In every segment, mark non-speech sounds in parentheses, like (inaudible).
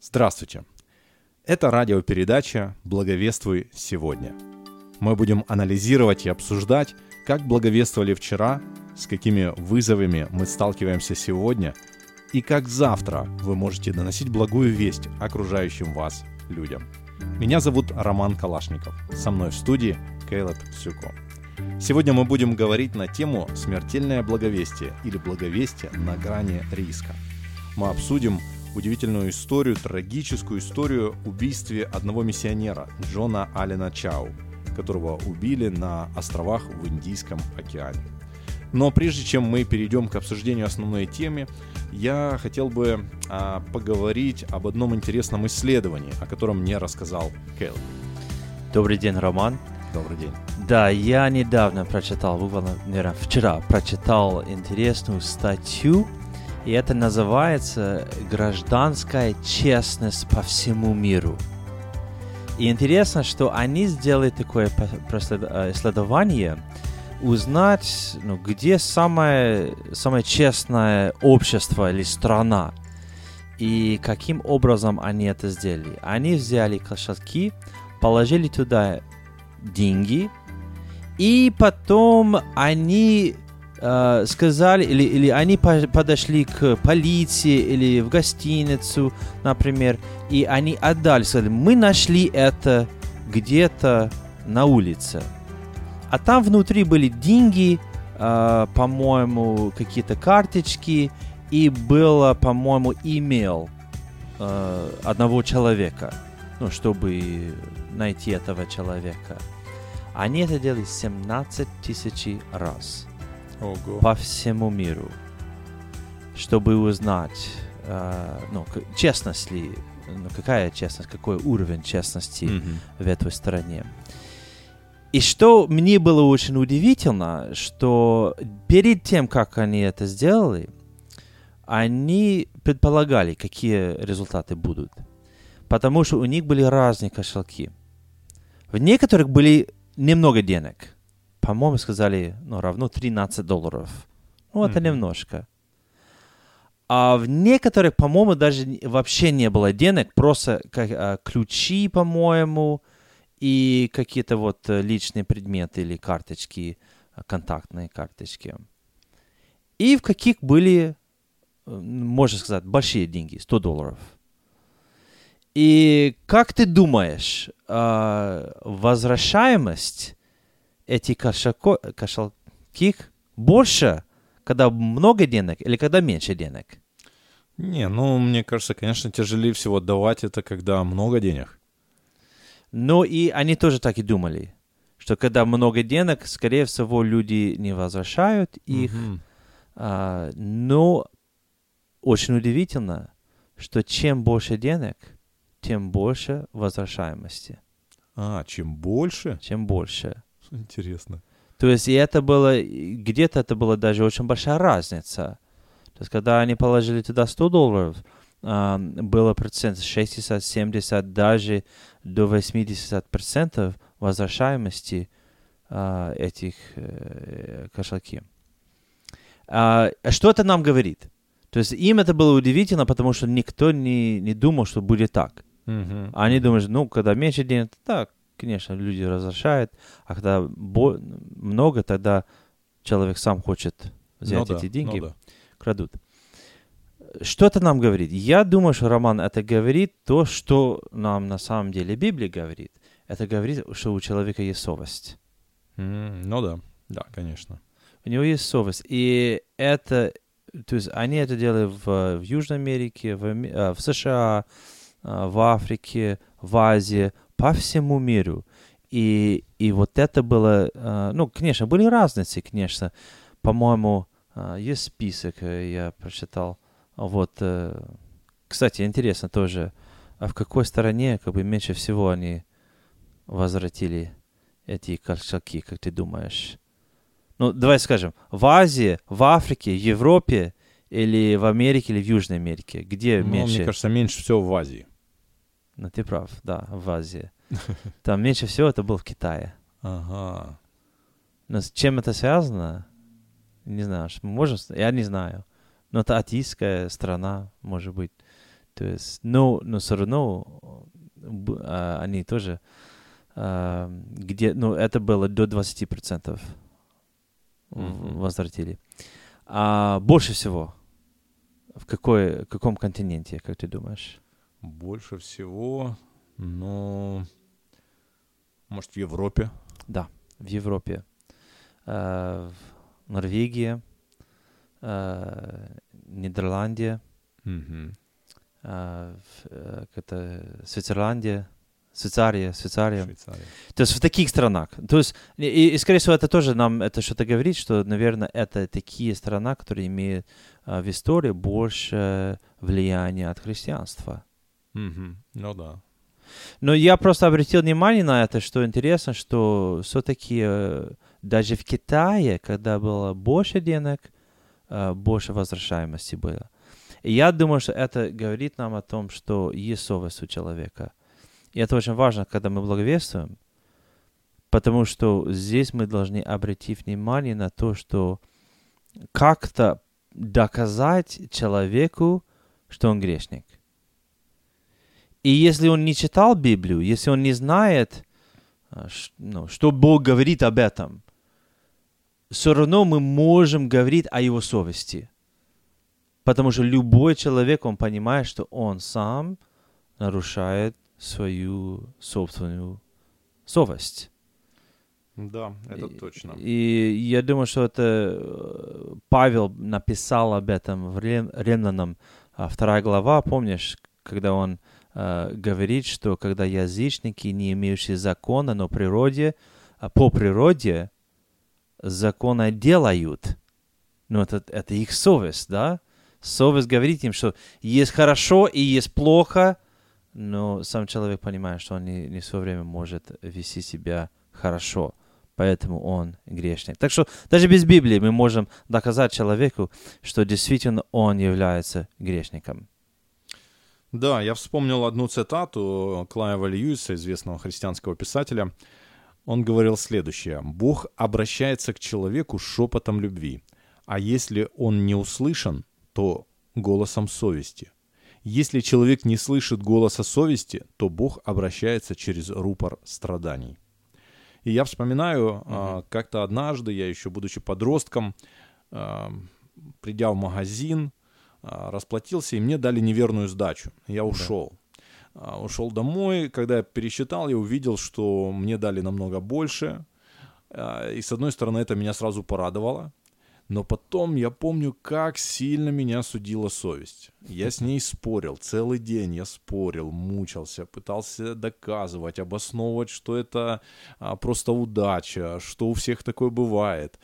Здравствуйте! Это радиопередача «Благовествуй сегодня». Мы будем анализировать и обсуждать, как благовествовали вчера, с какими вызовами мы сталкиваемся сегодня и как завтра вы можете доносить благую весть окружающим вас людям. Меня зовут Роман Калашников. Со мной в студии Кейлет Сюко. Сегодня мы будем говорить на тему «Смертельное благовестие» или «Благовестие на грани риска». Мы обсудим удивительную историю, трагическую историю убийстве одного миссионера Джона Аллена Чау, которого убили на островах в Индийском океане. Но прежде чем мы перейдем к обсуждению основной темы, я хотел бы а, поговорить об одном интересном исследовании, о котором мне рассказал Кэл. Добрый день, Роман. Добрый день. Да, я недавно прочитал, буквально, наверное, вчера прочитал интересную статью, и это называется «Гражданская честность по всему миру». И интересно, что они сделали такое э, исследование, узнать, ну, где самое, самое честное общество или страна. И каким образом они это сделали. Они взяли кошельки, положили туда деньги, и потом они э, сказали, или, или они подошли к полиции или в гостиницу, например, и они отдали, сказали, мы нашли это где-то на улице. А там внутри были деньги, э, по-моему, какие-то карточки, и было, по-моему, имейл э, одного человека, ну, чтобы найти этого человека. Они это делали 17 тысяч раз Ого. по всему миру, чтобы узнать, э, ну, честность ли, ну, какая честность, какой уровень честности Мгм. в этой стране. И что мне было очень удивительно, что перед тем, как они это сделали, они предполагали, какие результаты будут. Потому что у них были разные кошельки. В некоторых были немного денег. По-моему, сказали, ну, равно 13 долларов. Ну, это Мгм. немножко. А в некоторых, по-моему, даже вообще не было денег, просто как, а, ключи, по-моему, и какие-то вот э, личные предметы или карточки, а, контактные карточки. И в каких были, э, можно сказать, большие деньги, 100 долларов. И как ты думаешь, а, возвращаемость этих кошелько- кошельких больше, когда много денег или когда меньше денег? Не, ну, мне кажется, конечно, тяжелее всего давать это, когда много денег. Но и они тоже так и думали, что когда много денег, скорее всего, люди не возвращают их. Мгм. А, но очень удивительно, что чем больше денег, тем больше возвращаемости. А, чем больше? Чем больше. (laughs) Интересно. То есть и это было, где-то это была даже очень большая разница. То есть когда они положили туда 100 долларов, а, было процент 60, 70, даже до 80 процентов возвращаемости а, этих э, кошельки. А, что это нам говорит? То есть им это было удивительно, потому что никто не, не думал, что будет так. Мгм. Они думают, ну, когда меньше денег, так, конечно, люди возвращают, а когда бо- много, тогда человек сам хочет взять Ну да, эти ну деньги, да. крадут. Что это нам говорит? Я думаю, что Роман это говорит то, что нам на самом деле Библия говорит. Это говорит, что у человека есть совесть. М, Ну да, да, конечно. У него есть совесть. И это, то есть они это делали в, в Южной Америке, в, а, в США, а, в Африке, в Азии, по всему миру. И, и вот это было, а, ну, конечно, были разницы, конечно. По-моему, а, есть список, э, я прочитал. Вот, э, кстати, интересно тоже, а в какой стороне, как бы, меньше всего они возвратили эти кошельки, как ты думаешь? Ну, давай скажем, в Азии, в Африке, в Европе или в Америке, или в Южной Америке? Где Ну, меньше? мне кажется, меньше всего в Азии. Ну, ты прав, да, в Азии. (laughs) Там меньше всего это было в Китае. Ага. Но с чем это связано? Не знаю, ш- можем, я не знаю. Но это атеистская страна, может быть. То есть, но, но все равно б- а, они тоже, а, где, ну, это было до 20% в- Мгм. возвратили. А больше всего в какой, каком континенте, как ты думаешь? Больше всего, ну, может, в Европе. Да, в Европе. А, в Норвегии, Нидерланде, Мгм. а, в, э, как это, Швейцарландия, Швейцария, Швейцария. Швейцария. То есть в таких странах. То есть, и, и, скорее всего, это тоже нам это что-то говорит, что, наверное, это такие страны, которые имеют а, в истории больше влияния от христианства. Мгм. Ну да. Но я просто обратил внимание на это, что интересно, что все-таки э, даже в Китае, когда было больше денег, э, больше возвращаемости было. И я думаю, что это говорит нам о том, что есть совесть у человека. И это очень важно, когда мы благовествуем, потому что здесь мы должны обратить внимание на то, что как-то доказать человеку, что он грешник. И если он не читал Библию, если он не знает, а, ш- ну, что Бог говорит об этом, все равно мы можем говорить о его совести. Потому что любой человек, он понимает, что он сам нарушает свою собственную совесть. Да, это И- точно. И я думаю, что это э, Павел написал об этом в Рим- Римлянам, а, вторая глава, помнишь, когда он э, говорит, что когда язычники, не имеющие закона, но природе, а по природе закона делают, ну это, это их совесть, да? Совесть говорит им, что есть хорошо и есть плохо, но сам человек понимает, что он не, не все время может вести себя хорошо, поэтому он грешник. Так что даже без Библии мы можем доказать человеку, что действительно он является грешником. Да, я вспомнил одну цитату Клайва Льюиса, известного христианского писателя. Он говорил следующее. «Бог обращается к человеку шепотом любви, а если он не услышан, то голосом совести. Если человек не слышит голоса совести, то Бог обращается через рупор страданий». И я вспоминаю, а, как-то однажды, я еще будучи подростком, а, придя в магазин, расплатился, и мне дали неверную сдачу. Я ушел. А, Ушел домой, когда я пересчитал, я увидел, что мне дали намного больше. А, И с одной стороны, это меня сразу порадовало. Но потом я помню, как сильно меня судила совесть. Я с ней спорил. Целый день я спорил, мучился, пытался доказывать, обосновывать, что это а, просто удача, что у всех такое бывает.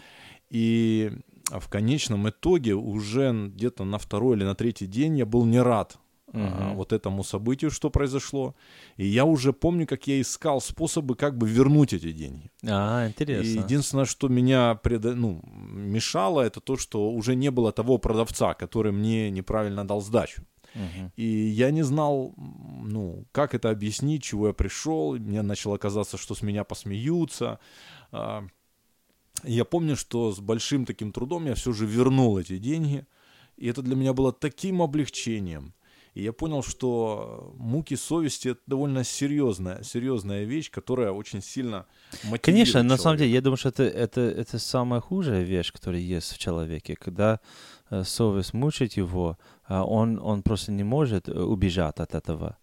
И а, в конечном итоге уже где-то на второй или на третий день я был не рад а, Мгм. вот этому событию, что произошло. И я уже помню, как я искал способы как бы вернуть эти деньги. А, И интересно. единственное, что меня преда- ну, мешало, это то, что уже не было того продавца, который мне неправильно дал сдачу. Мгм. И я не знал, ну, как это объяснить, чего я пришел. Мне начало казаться, что с меня посмеются. Я помню, что с большим таким трудом я все же вернул эти деньги. И это для меня было таким облегчением. И я понял, что муки совести это довольно серьезная, серьезная вещь, которая очень сильно мотивирует Конечно, на самом человека. деле, я думаю, что это, это, это самая худшая вещь, которая есть в человеке. Когда э, совесть мучает его, а он, он просто не может э, убежать от этого.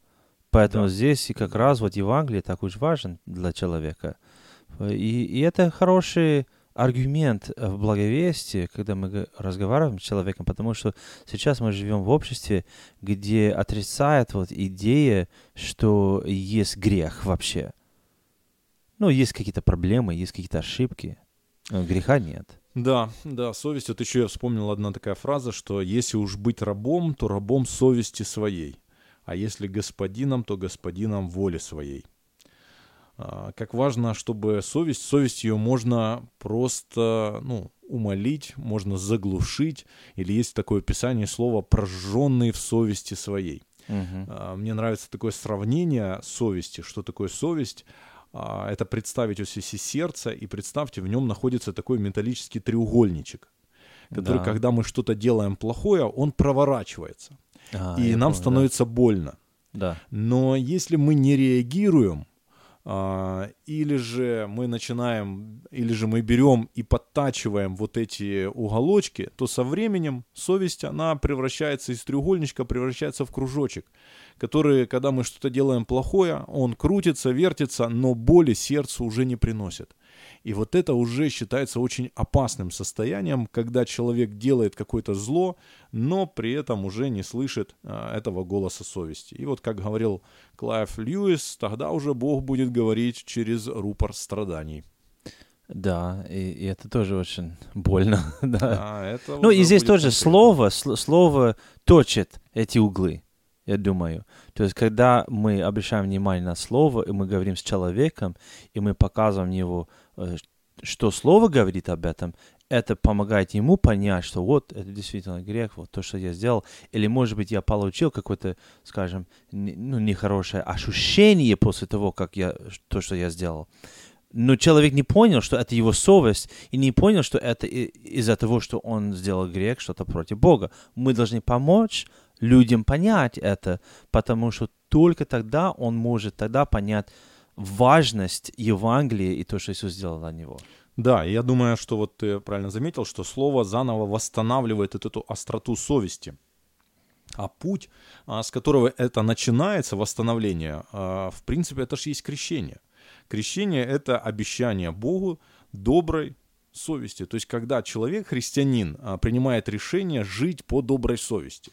Поэтому Да. здесь и как раз вот Евангелие так уж важен для человека. И, и это хороший аргумент в благовестии, когда мы разговариваем с человеком, потому что сейчас мы живем в обществе, где отрицает вот идея, что есть грех вообще. Ну, есть какие-то проблемы, есть какие-то ошибки. но Греха нет. Да, да, совесть. Вот еще я вспомнил одна такая фраза, что если уж быть рабом, то рабом совести своей, а если господином, то господином воли своей. А, Как важно, чтобы совесть, совесть ее можно просто, ну, умолить, можно заглушить, или есть такое писание слова «прожженный в совести своей». А, Мне нравится такое сравнение совести. Что такое совесть? А, Это представить у себе сердце, и представьте, в нем находится такой металлический треугольничек, который, Да. когда мы что-то делаем плохое, он проворачивается. А, и нам помню, да. становится больно. Да. Но если мы не реагируем, или же мы начинаем, или же мы берем и подтачиваем вот эти уголочки, то со временем совесть, она превращается из треугольничка, превращается в кружочек, который, когда мы что-то делаем плохое, он крутится, вертится, но боли сердцу уже не приносит. И вот это уже считается очень опасным состоянием, когда человек делает какое-то зло, но при этом уже не слышит а, этого голоса совести. И вот как говорил Клайв Льюис, тогда уже Бог будет говорить через рупор страданий. Да, и, и это тоже очень больно. (laughs) да. А, это Ну и здесь тоже слово, сл- слово точит эти углы, я думаю. То есть, когда мы обращаем внимание на слово, и мы говорим с человеком, и мы показываем его, э, что слово говорит об этом, это помогает ему понять, что вот это действительно грех, вот то, что я сделал. Или, может быть, я получил какое-то, скажем, ну, нехорошее ощущение после того, как я то, что я сделал. Но человек не понял, что это его совесть, и не понял, что это из-за того, что он сделал грех, что-то против Бога. Мы должны помочь людям понять это, потому что только тогда он может тогда понять важность Евангелия и то, что Иисус сделал для него. Да, я думаю, что вот ты правильно заметил, что слово заново восстанавливает эту остроту совести. А путь, а, с которого это начинается, восстановление, а, в принципе, это же есть крещение. Крещение – это обещание Богу доброй совести. То есть, когда человек, христианин, а, принимает решение жить по доброй совести.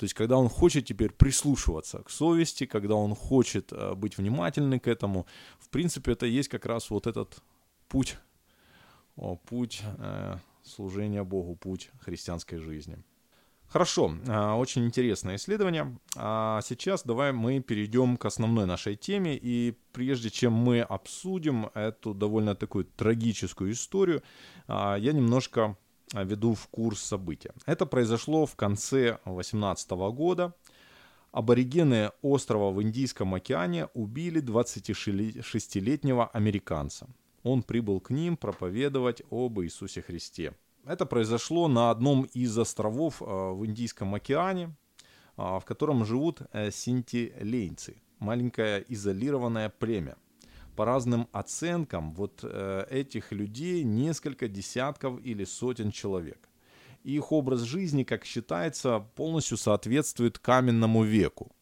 То есть, когда он хочет теперь прислушиваться к совести, когда он хочет а, быть внимательным к этому, в принципе, это есть как раз вот этот путь о, путь э, служения Богу, путь христианской жизни. Хорошо, э, очень интересное исследование. А сейчас давай мы перейдем к основной нашей теме. И прежде чем мы обсудим эту довольно такую трагическую историю, а, я немножко веду в курс события. Это произошло в конце 2018 года. Аборигены острова в Индийском океане убили 26-летнего американца. Он прибыл к ним проповедовать об Иисусе Христе. Это произошло на одном из островов э, в Индийском океане, а, в котором живут э, синтилейнцы, маленькое изолированное племя. По разным оценкам, вот э, этих людей несколько десятков или сотен человек. Их образ жизни, как считается, полностью соответствует каменному веку.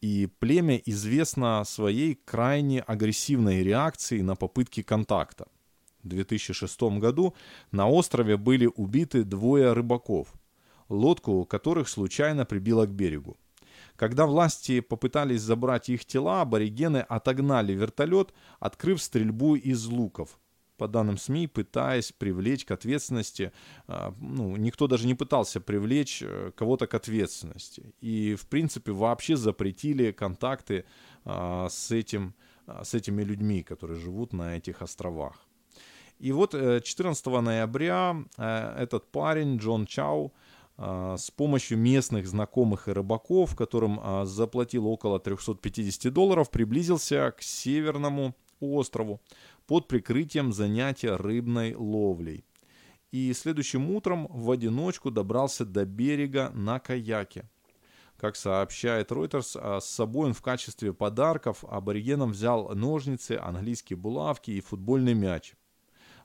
И племя известно своей крайне агрессивной реакцией на попытки контакта. В 2006 году на острове были убиты двое рыбаков, лодку которых случайно прибило к берегу. Когда власти попытались забрать их тела, аборигены отогнали вертолет, открыв стрельбу из луков. По данным СМИ, пытаясь привлечь к ответственности, а, ну, никто даже не пытался привлечь э, кого-то к ответственности. И, в принципе, вообще запретили контакты а, с, этим, а, с этими людьми, которые живут на этих островах. И вот э, 14 ноября э, этот парень, Джон Чау, с помощью местных знакомых и рыбаков, которым а, заплатил около 350 долларов, приблизился к северному острову под прикрытием занятия рыбной ловлей. И следующим утром в одиночку добрался до берега на каяке. Как сообщает Reuters, а, с собой он в качестве подарков аборигенам взял ножницы, английские булавки и футбольный мяч,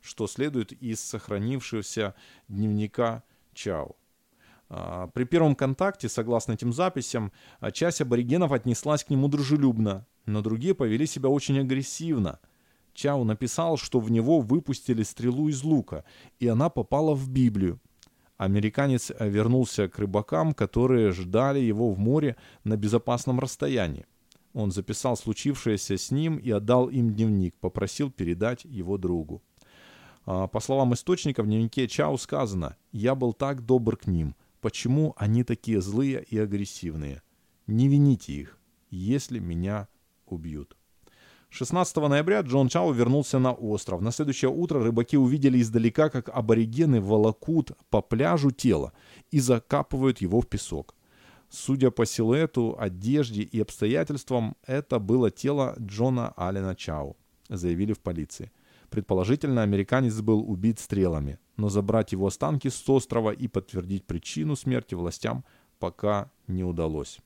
что следует из сохранившегося дневника Чао. А, При первом контакте, согласно этим записям, а, часть аборигенов отнеслась к нему дружелюбно, но другие повели себя очень агрессивно. Чао написал, что в него выпустили стрелу из лука, и она попала в Библию. Американец э, вернулся к рыбакам, которые ждали его в море на безопасном расстоянии. Он записал случившееся с ним и отдал им дневник, попросил передать его другу. А, По словам источника, в дневнике Чао сказано «Я был так добр к ним. Почему они такие злые и агрессивные? Не вините их, если меня убьют». 16 ноября Джон Чао вернулся на остров. На следующее утро рыбаки увидели издалека, как аборигены волокут по пляжу тело и закапывают его в песок. Судя по силуэту, одежде и обстоятельствам, это было тело Джона Аллена Чао, заявили в полиции. Предположительно, американец был убит стрелами, но забрать его останки с острова и подтвердить причину смерти властям пока не удалось.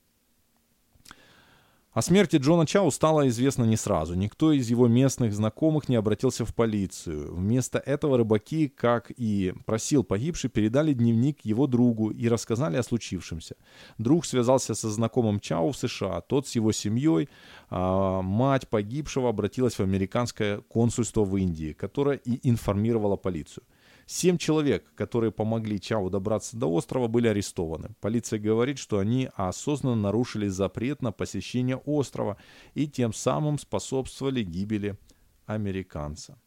О смерти Джона Чау стало известно не сразу. Никто из его местных знакомых не обратился в полицию. Вместо этого рыбаки, как и просил погибший, передали дневник его другу и рассказали о случившемся. Друг связался со знакомым Чау в США, тот с его семьей. А мать погибшего обратилась в американское консульство в Индии, которое и информировало полицию. Семь человек, которые помогли Чау добраться до острова, были арестованы. Полиция говорит, что они осознанно нарушили запрет на посещение острова и тем самым способствовали гибели американца.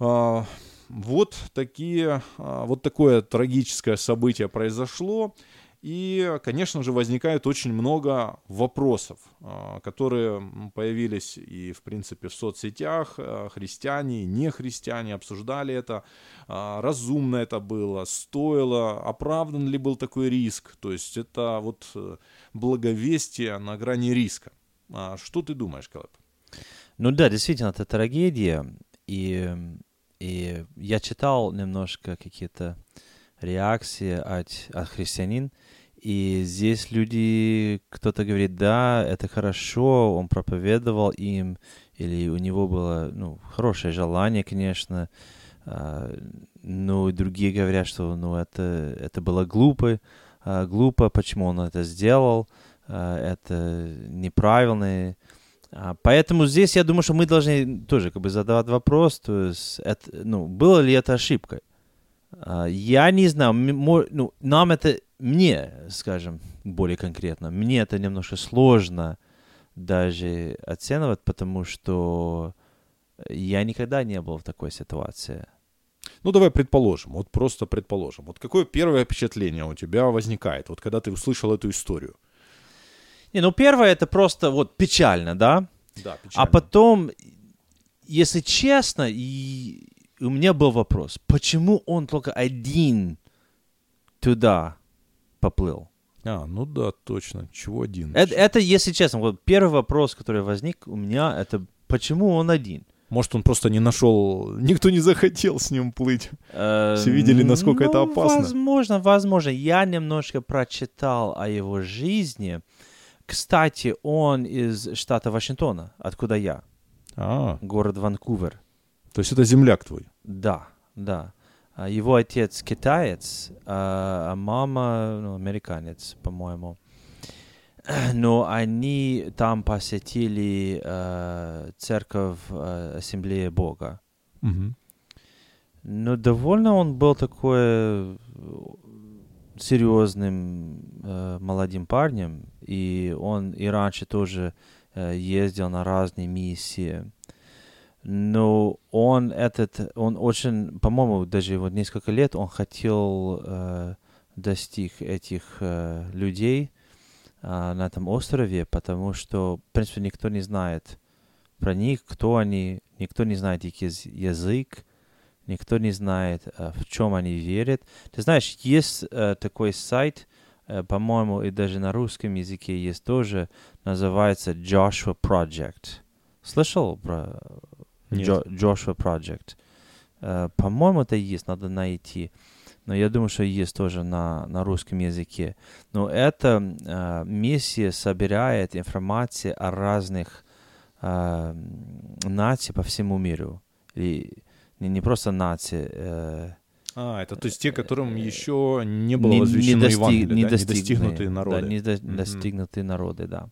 А, вот такие, а, вот такое трагическое событие произошло. И, конечно же, возникает очень много вопросов, а, которые появились и, в принципе, в соцсетях. А, христиане и нехристиане обсуждали это, а, разумно это было, стоило, оправдан ли был такой риск. То есть это вот э, благовестие на грани риска. Что ты думаешь, Калеб? Ну да, действительно, это трагедия. И, и я читал немножко какие-то реакции от, от христианин, и здесь люди, кто-то говорит, да, это хорошо, он проповедовал им, или у него было, ну, хорошее желание, конечно, а, но другие говорят, что, ну, это, это было глупо, а, глупо, почему он это сделал, а, это неправильно, Поэтому здесь я думаю, что мы должны тоже как бы задавать вопрос, то есть, это, ну, было ли это ошибкой? Я не знаю, ну, нам это, мне, скажем, более конкретно, мне это немножко сложно даже оценивать, потому что я никогда не был в такой ситуации. Ну, давай предположим, вот просто предположим. Вот какое первое впечатление у тебя возникает, вот когда ты услышал эту историю? Не, ну, первое это просто вот печально, да? Да, печально. А потом, если честно, и у меня был вопрос, почему он только один туда поплыл? А, ну да, точно. Чего один? Это, это, если честно, вот первый вопрос, который возник у меня, это почему он один? Может, он просто не нашел, никто не захотел с ним плыть. Э, Все видели, насколько ну, это опасно. Возможно, возможно. Я немножко прочитал о его жизни. Кстати, он из штата Вашингтона, откуда я. А. Город Ванкувер. То есть это земляк твой? Да, да. А, его отец китаец, а, а мама ну, американец, по-моему. (clears throat) Но они там посетили э, церковь э, Ассамблеи Бога. Угу. Но довольно он был такой серьезным э, молодым парнем, и он и раньше тоже э, ездил на разные миссии но он этот, он очень, по-моему, даже вот несколько лет он хотел э, достиг этих э, людей э, на этом острове, потому что, в принципе, никто не знает про них, кто они, никто не знает их язык, никто не знает, э, в чем они верят. Ты знаешь, есть э, такой сайт, э, по-моему, и даже на русском языке есть тоже, называется Joshua Project. Слышал про Джо, Joshua Project. Uh, по-моему, это есть, надо найти. Но я думаю, что есть тоже на, на русском языке. Но эта uh, миссия собирает информацию о разных uh, нациях по всему миру. И не, не просто нации. Uh, а, это то есть те, которым еще не было возвещено не, достиг, Евангелие, не, да? не народы. Да, не до, mm-hmm. народы, да.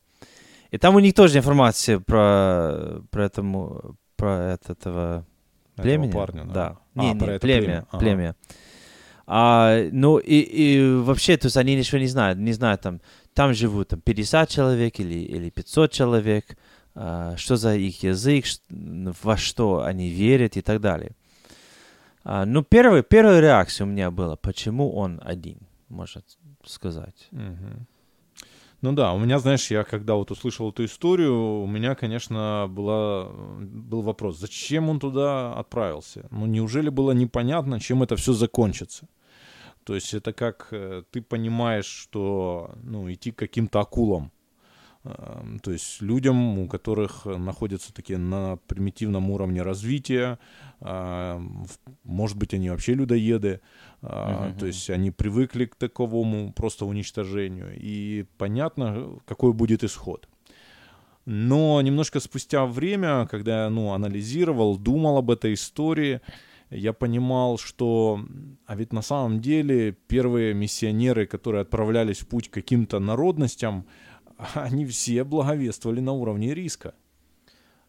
И там у них тоже информация про, про, этому, про от этого племени. парня, да. да. А, не, не, племя, племя. племя. А, ну и, и вообще, то есть они ничего не знают, не знают там, там живут там 50 человек или, или 500 человек, а, что за их язык, во что они верят и так далее. А, ну, первый, первая реакция у меня была, почему он один, может сказать. Угу. Ну да, у меня, знаешь, я когда вот услышал эту историю, у меня, конечно, была, был вопрос, зачем он туда отправился? Ну неужели было непонятно, чем это все закончится? То есть это как э, ты понимаешь, что ну, идти к каким-то акулам то есть людям, у которых находятся такие на примитивном уровне развития, эм, может быть, они вообще людоеды, uh-huh. то есть они привыкли к таковому просто уничтожению, и понятно, какой будет исход. Но немножко спустя время, когда я ну, анализировал, думал об этой истории, я понимал, что, а ведь на самом деле первые миссионеры, которые отправлялись в путь к каким-то народностям, (laughs) они все благовествовали на уровне риска.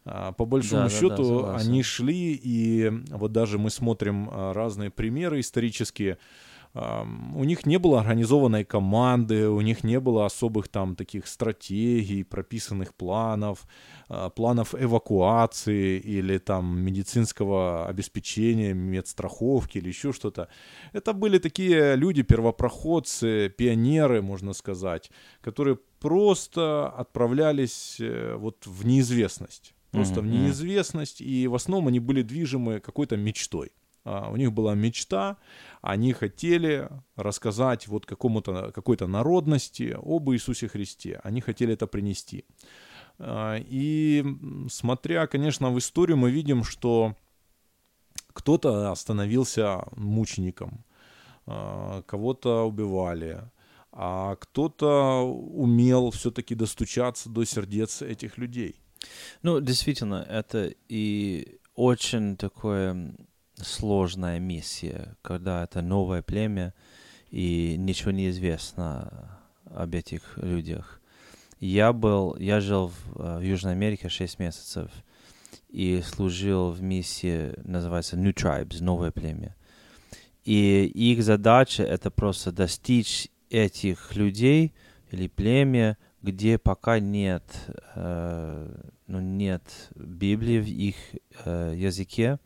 А, по большому да, счету, да, да, они шли, и вот даже мы смотрим а, разные примеры исторические, у них не было организованной команды, у них не было особых там таких стратегий, прописанных планов, а, планов эвакуации или там медицинского обеспечения, медстраховки или еще что-то. Это были такие люди, первопроходцы, пионеры, можно сказать, которые просто отправлялись э, вот в неизвестность. Просто mm-hmm. в неизвестность, и в основном они были движимы какой-то мечтой. А, у них была мечта, они хотели рассказать вот какому-то, какой-то народности об Иисусе Христе, они хотели это принести. А, и смотря, конечно, в историю, мы видим, что кто-то становился мучеником, а, кого-то убивали, а кто-то умел все-таки достучаться до сердец этих людей. Ну, действительно, это и очень такое сложная миссия, когда это новое племя и ничего не известно об этих людях. Я был, я жил в, э, в Южной Америке 6 месяцев и служил в миссии, называется New Tribes, новое племя. И их задача это просто достичь этих людей или племя, где пока нет, э, ну, нет Библии в их э, языке,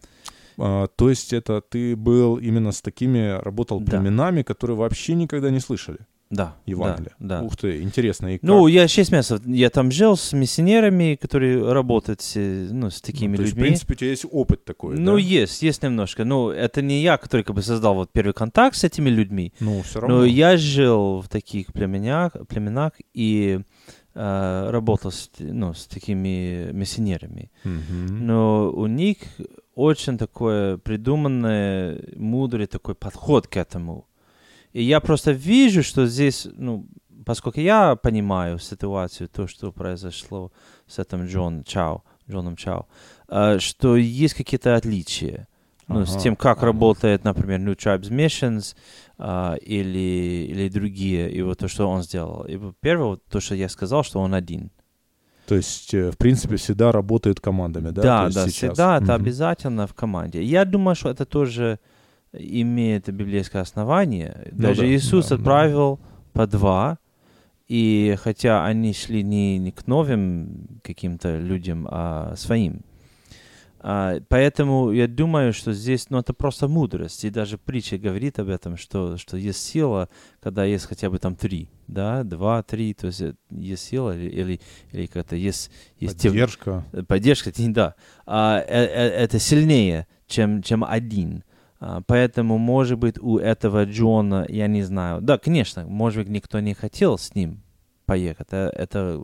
а, то есть это ты был именно с такими, работал да. племенами, которые вообще никогда не слышали? Да. Евангелие. Да, да. Ух ты, интересно. И ну, я 6 месяцев, я там жил с миссионерами, которые работают ну, с такими ну, то людьми. Есть, в принципе, у тебя есть опыт такой, Ну, да? есть, есть немножко. Ну, это не я, который как бы создал вот первый контакт с этими людьми. Ну, все равно. Но я жил в таких племенях, племенах и э, работал с, ну, с такими миссионерами. Mm-hmm. Но у них очень такой придуманный, мудрый такой подход к этому. И я просто вижу, что здесь, ну, поскольку я понимаю ситуацию, то, что произошло с этим Джон Чао, Джоном Чао, э, что есть какие-то отличия. Ну, ага, с тем, как ага. работает, например, New Tribes Missions uh, или, или другие, и вот то, что он сделал. И первое, то, что я сказал, что он один. То есть, э, в принципе, всегда работают командами, да? Да, да, сейчас. всегда это обязательно в команде. Я думаю, что это тоже имеет библейское основание. Ну, Даже да, Иисус да, отправил да. по два, и хотя они шли не, не к новым каким-то людям, а своим. А, поэтому я думаю, что здесь, ну, это просто мудрость. И даже притча говорит об этом, что, что есть сила, когда есть хотя бы там три, да, два, три, то есть э, есть сила или, или, или как-то есть... есть поддержка. Тем, поддержка, (laughs) да. А, э, э, это сильнее, чем, чем один. А, поэтому, может быть, у этого Джона, я не знаю, да, конечно, может быть, никто не хотел с ним поехать, это, это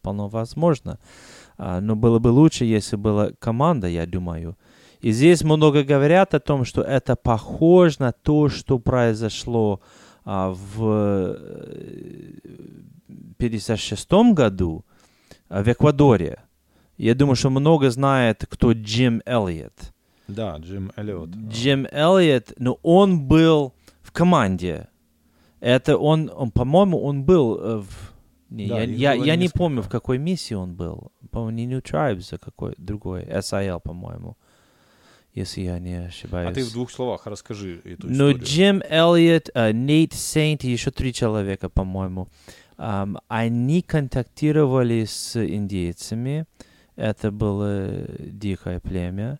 вполне возможно. А, но было бы лучше, если была команда, я думаю. И здесь много говорят о том, что это похоже на то, что произошло а, в 1956 э, году в Эквадоре. Я думаю, что много знает, кто Джим Эллиот. Да, Джим Эллиот. Джим Эллиот, но он был в команде. Это он, он по-моему, он был э, в не, да, я, я, я не помню, в какой миссии он был. По-моему, не New Tribes, а какой другой. SIL, по-моему. Если я не ошибаюсь. А ты в двух словах расскажи эту ну, историю. Ну, Джим Эллиот, uh, Нейт Сейнт и еще три человека, по-моему. Um, они контактировали с индейцами. Это было дикое племя.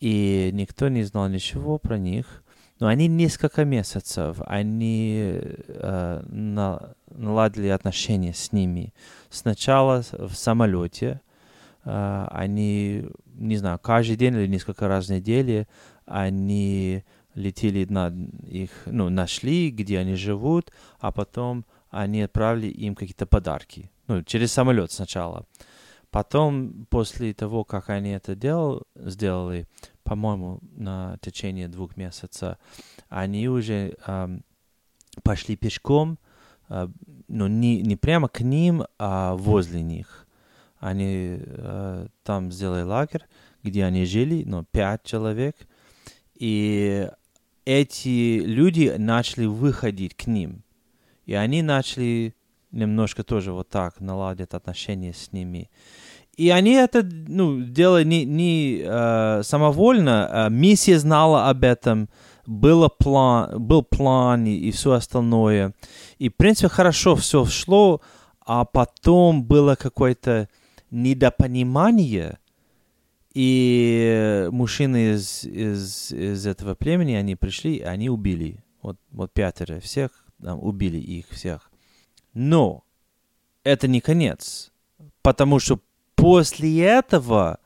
И никто не знал ничего про них. Но они несколько месяцев, они э, на, наладили отношения с ними. Сначала в самолете, э, они, не знаю, каждый день или несколько раз в неделю они летели на их, ну, нашли, где они живут, а потом они отправили им какие-то подарки. Ну, через самолет сначала. Потом, после того, как они это дел, сделали, по-моему, на течение двух месяцев, они уже э, пошли пешком, э, ну, не, не прямо к ним, а возле них. Они э, там сделали лагерь, где они жили, ну, пять человек, и эти люди начали выходить к ним, и они начали немножко тоже вот так наладить отношения с ними. И они это ну, делали не, не э, самовольно. А миссия знала об этом, было план, был план и, и все остальное. И, в принципе, хорошо все шло, а потом было какое-то недопонимание, и мужчины из, из, из этого племени, они пришли, они убили. Вот, вот пятеро всех, там, убили их всех. Но это не конец, потому что После этого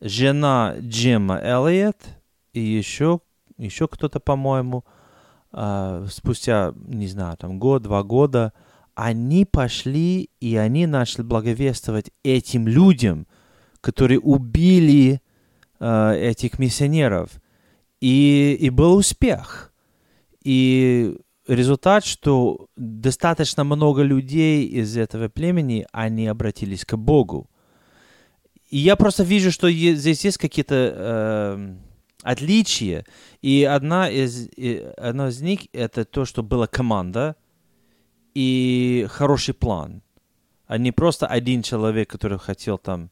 жена Джима Эллиот и еще, еще кто-то, по-моему, э, спустя, не знаю, там год, два года, они пошли и они начали благовествовать этим людям, которые убили э, этих миссионеров. И, и был успех. И результат, что достаточно много людей из этого племени, они обратились к Богу. И я просто вижу, что здесь есть какие-то э, отличия. И одна из, и одна из них это то, что была команда и хороший план, а не просто один человек, который хотел там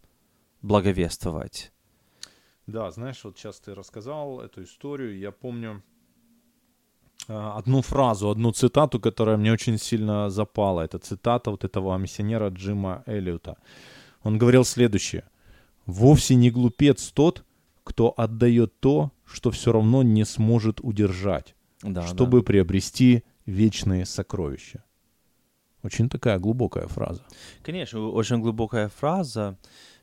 благовествовать. Да, знаешь, вот сейчас ты рассказал эту историю, я помню э, одну фразу, одну цитату, которая мне очень сильно запала. Это цитата вот этого миссионера Джима Эллиота. Он говорил следующее. Вовсе не глупец тот, кто отдает то, что все равно не сможет удержать, да, чтобы да. приобрести вечные сокровища. Очень такая глубокая фраза. Конечно, очень глубокая фраза,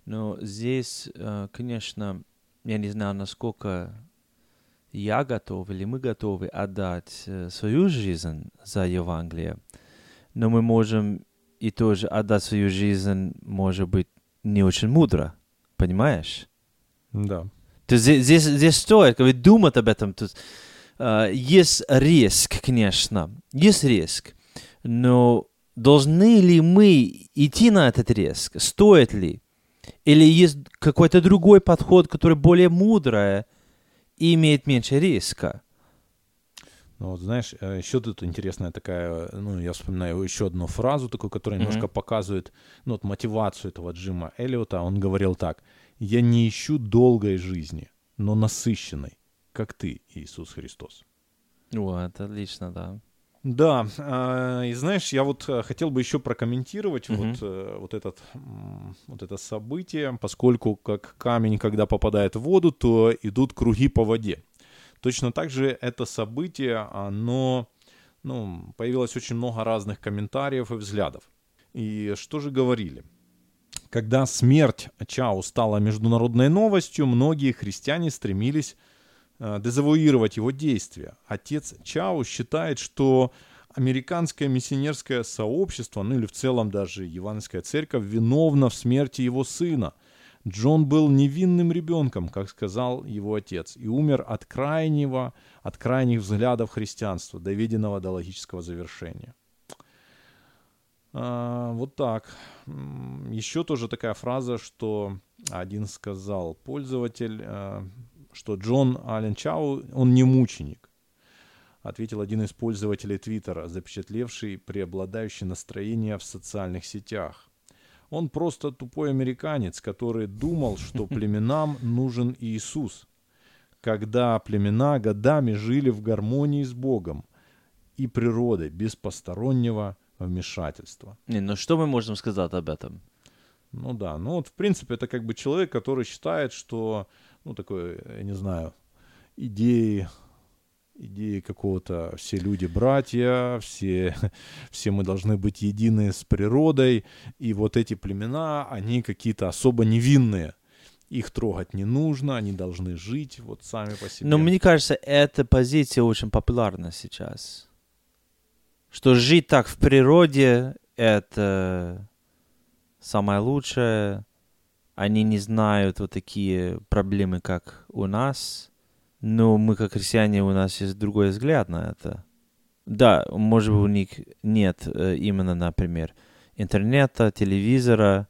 но здесь, э, конечно, я не знаю, насколько я готов или мы готовы отдать э, свою жизнь за Евангелие, но мы можем и тоже отдать свою жизнь, может быть, не очень мудро. Понимаешь? Да. То есть здесь, здесь стоит как бы, думать об этом. Тут, uh, есть риск, конечно, есть риск. Но должны ли мы идти на этот риск? Стоит ли? Или есть какой-то другой подход, который более мудрый и имеет меньше риска? Ну, вот, знаешь, э, еще тут интересная такая, ну, я вспоминаю еще одну фразу такую, которая mm-hmm. немножко показывает, ну, вот мотивацию этого Джима Эллиота. Он говорил так, «Я не ищу долгой жизни, но насыщенной, как ты, Иисус Христос». Вот, отлично, да. Да, э, и знаешь, я вот э, хотел бы еще прокомментировать mm-hmm. вот, э, вот, этот, вот это событие, поскольку как камень, когда попадает в воду, то идут круги по воде. Точно так же это событие, оно, ну, появилось очень много разных комментариев и взглядов. И что же говорили? Когда смерть Чао стала международной новостью, многие христиане стремились э, дезавуировать его действия. Отец Чао считает, что американское миссионерское сообщество, ну или в целом даже Евангельская церковь, виновна в смерти его сына – Джон был невинным ребенком, как сказал его отец, и умер от крайнего, от крайних взглядов христианства, доведенного до логического завершения. А, вот так. Еще тоже такая фраза, что один сказал пользователь, а, что Джон Аллен Чау, он не мученик. Ответил один из пользователей Твиттера, запечатлевший преобладающее настроение в социальных сетях. Он просто тупой американец, который думал, что (laughs) племенам нужен Иисус, когда племена годами жили в гармонии с Богом и природой, без постороннего вмешательства. Не, ну что мы можем сказать об этом? Ну да, ну вот в принципе это как бы человек, который считает, что, ну такой, я не знаю, идеи идеи какого-то «все люди братья», все, (laughs) все мы должны быть едины с природой, и вот эти племена, они какие-то особо невинные. Их трогать не нужно, они должны жить вот сами по себе. Но мне кажется, эта позиция очень популярна сейчас. Что жить так в природе — это самое лучшее. Они не знают вот такие проблемы, как у нас. Но мы, как христиане, у нас есть другой взгляд на это. Да, может быть, у них нет э, именно, например, интернета, телевизора,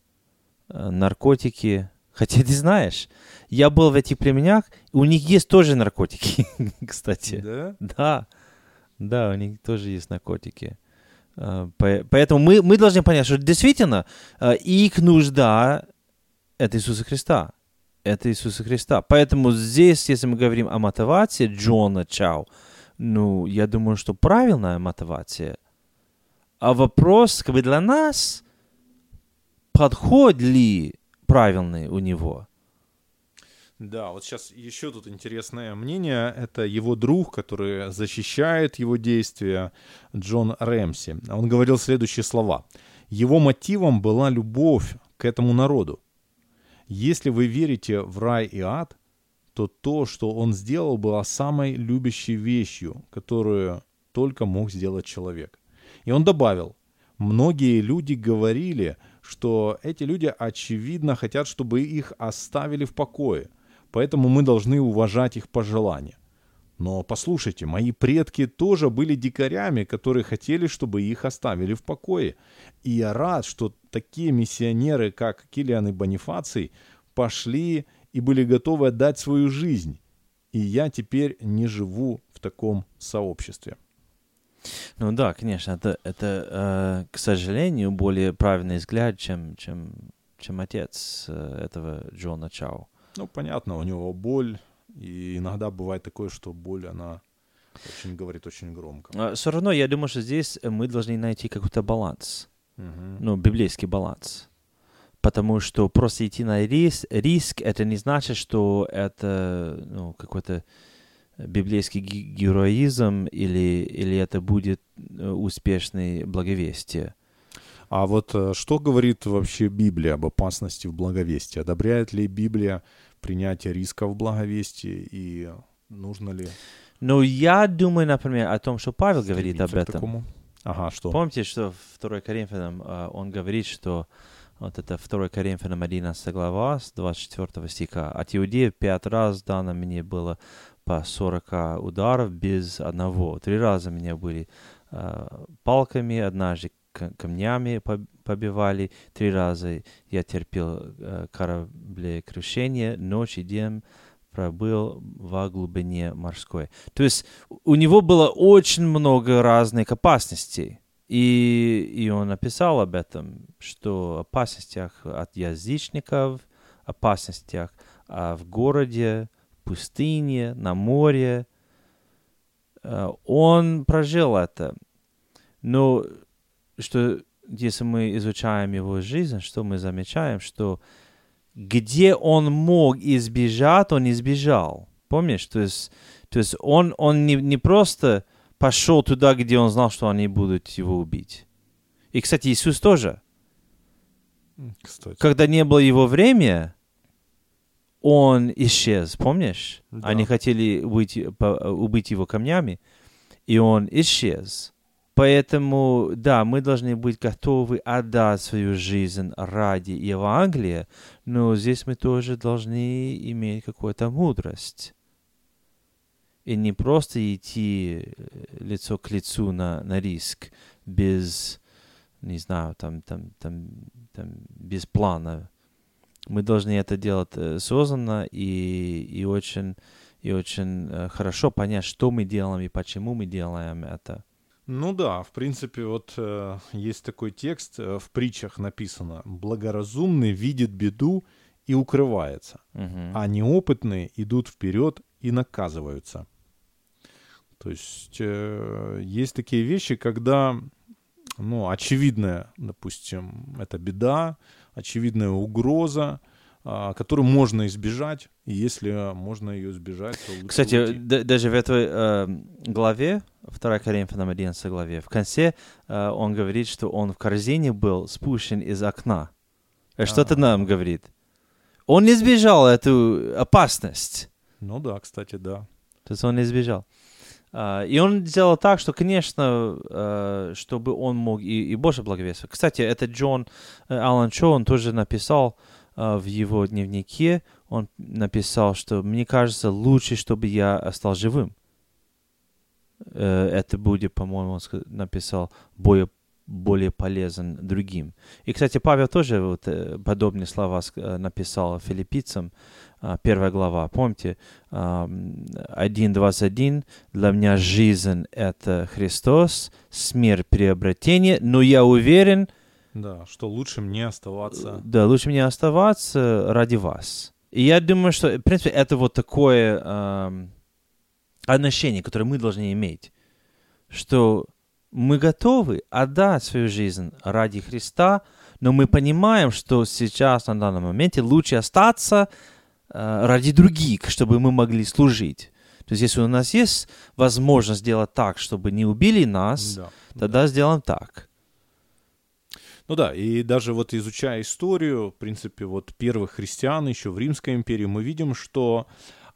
э, наркотики. (laughs) Хотя ты знаешь, я был в этих племенях, у них есть тоже наркотики, (laughs) кстати. Да? Да, да, у них тоже есть наркотики. Э, по- Поэтому мы, мы должны понять, что действительно их нужда — это Иисуса Христа. Это Иисуса Христа. Поэтому здесь, если мы говорим о мотивации Джона Чао, ну, я думаю, что правильная мотивация. А вопрос, как бы для нас, подход ли правильный у него? Да, вот сейчас еще тут интересное мнение. Это его друг, который защищает его действия, Джон Рэмси. Он говорил следующие слова. Его мотивом была любовь к этому народу. Если вы верите в рай и ад, то то, что он сделал, было самой любящей вещью, которую только мог сделать человек. И он добавил, многие люди говорили, что эти люди очевидно хотят, чтобы их оставили в покое, поэтому мы должны уважать их пожелания. Но послушайте, мои предки тоже были дикарями, которые хотели, чтобы их оставили в покое. И я рад, что такие миссионеры, как Килиан и Бонифаций, пошли и были готовы отдать свою жизнь. И я теперь не живу в таком сообществе. Ну да, конечно, это, это э, к сожалению, более правильный взгляд, чем, чем, чем отец э, этого Джона Чао. Ну, понятно, у него боль, и иногда бывает такое, что боль, она очень говорит очень громко. Все равно, я думаю, что здесь мы должны найти какой-то баланс, Мгм. ну, библейский баланс. Потому что просто идти на риск, риск это не значит, что это ну, какой-то библейский ге- героизм или, или это будет э, успешное благовестие. А вот э, что говорит вообще Библия об опасности в благовестии? Одобряет ли Библия принятие риска в благовестии и нужно ли Но я думаю, например, о том, что Павел говорит об этом. такому? Ага, что? Помните, что в 2 Коринфянам а, он говорит, что вот это 2 Коринфянам 11 глава с 24 стиха. От иудеев пять раз дано мне было по 40 ударов без одного. Три раза меня были а, палками, однажды камнями поб- побивали, три раза я терпел а, кораблекрушение, ночь и день пробыл во глубине морской. То есть у него было очень много разных опасностей. И, и он написал об этом, что опасностях от язычников, опасностях а, в городе, в пустыне, на море. А, Он прожил это. Но что если мы изучаем его жизнь, что мы замечаем, что где он мог избежать, он избежал. Помнишь? То есть, то есть он, он не, не просто пошел туда, где он знал, что они будут его убить. И, кстати, Иисус тоже. Кстати. Когда не было его время, он исчез, помнишь? Да. Они хотели по- убить его камнями, и он исчез. Поэтому, да, мы должны быть готовы отдать свою жизнь ради Евангелия, но здесь мы тоже должны иметь какую-то мудрость. И не просто идти э, лицо к лицу на, на риск без, не знаю, там, там, там, там, без плана. Мы должны это делать э, осознанно и, и очень, и очень э, хорошо понять, что мы делаем и почему мы делаем это. Ну да, в принципе, вот э, есть такой текст, э, в притчах написано «Благоразумный видит беду и укрывается, Мгм. а неопытные идут вперед и наказываются». То есть э, есть такие вещи, когда, ну, очевидная, допустим, это беда, очевидная угроза, которую можно избежать, и если можно ее избежать, Кстати, уйти. даже в этой э, главе, 2 Коринфянам 11 главе, в конце э, он говорит, что он в корзине был спущен из окна. Э, Что это А. нам говорит? Он избежал эту опасность. Ну да, кстати, да. То есть он избежал. А, и он сделал так, что, конечно, а, чтобы он мог и, и больше благовествовать. Кстати, этот Джон э, Аллан Чо, он тоже написал а, в его дневнике, он написал, что мне кажется, лучше, чтобы я остался живым. Э, это будет, по-моему, он написал, более, более полезен другим. И, кстати, Павел тоже вот э, подобные слова написал филиппийцам, а, первая глава, помните, 1.21, «Для меня жизнь — это Христос, смерть — приобретение, но я уверен, да, что лучше мне оставаться. Да, лучше мне оставаться ради вас. И я думаю, что, в принципе, это вот такое э, отношение, которое мы должны иметь, что мы готовы отдать свою жизнь ради Христа, но мы понимаем, что сейчас, на данном моменте, лучше остаться Э, ради других, чтобы мы могли служить. То есть, если у нас есть возможность сделать так, чтобы не убили нас, да, тогда да. сделаем так. Ну да, и даже вот изучая историю, в принципе, вот первых христиан еще в Римской империи, мы видим, что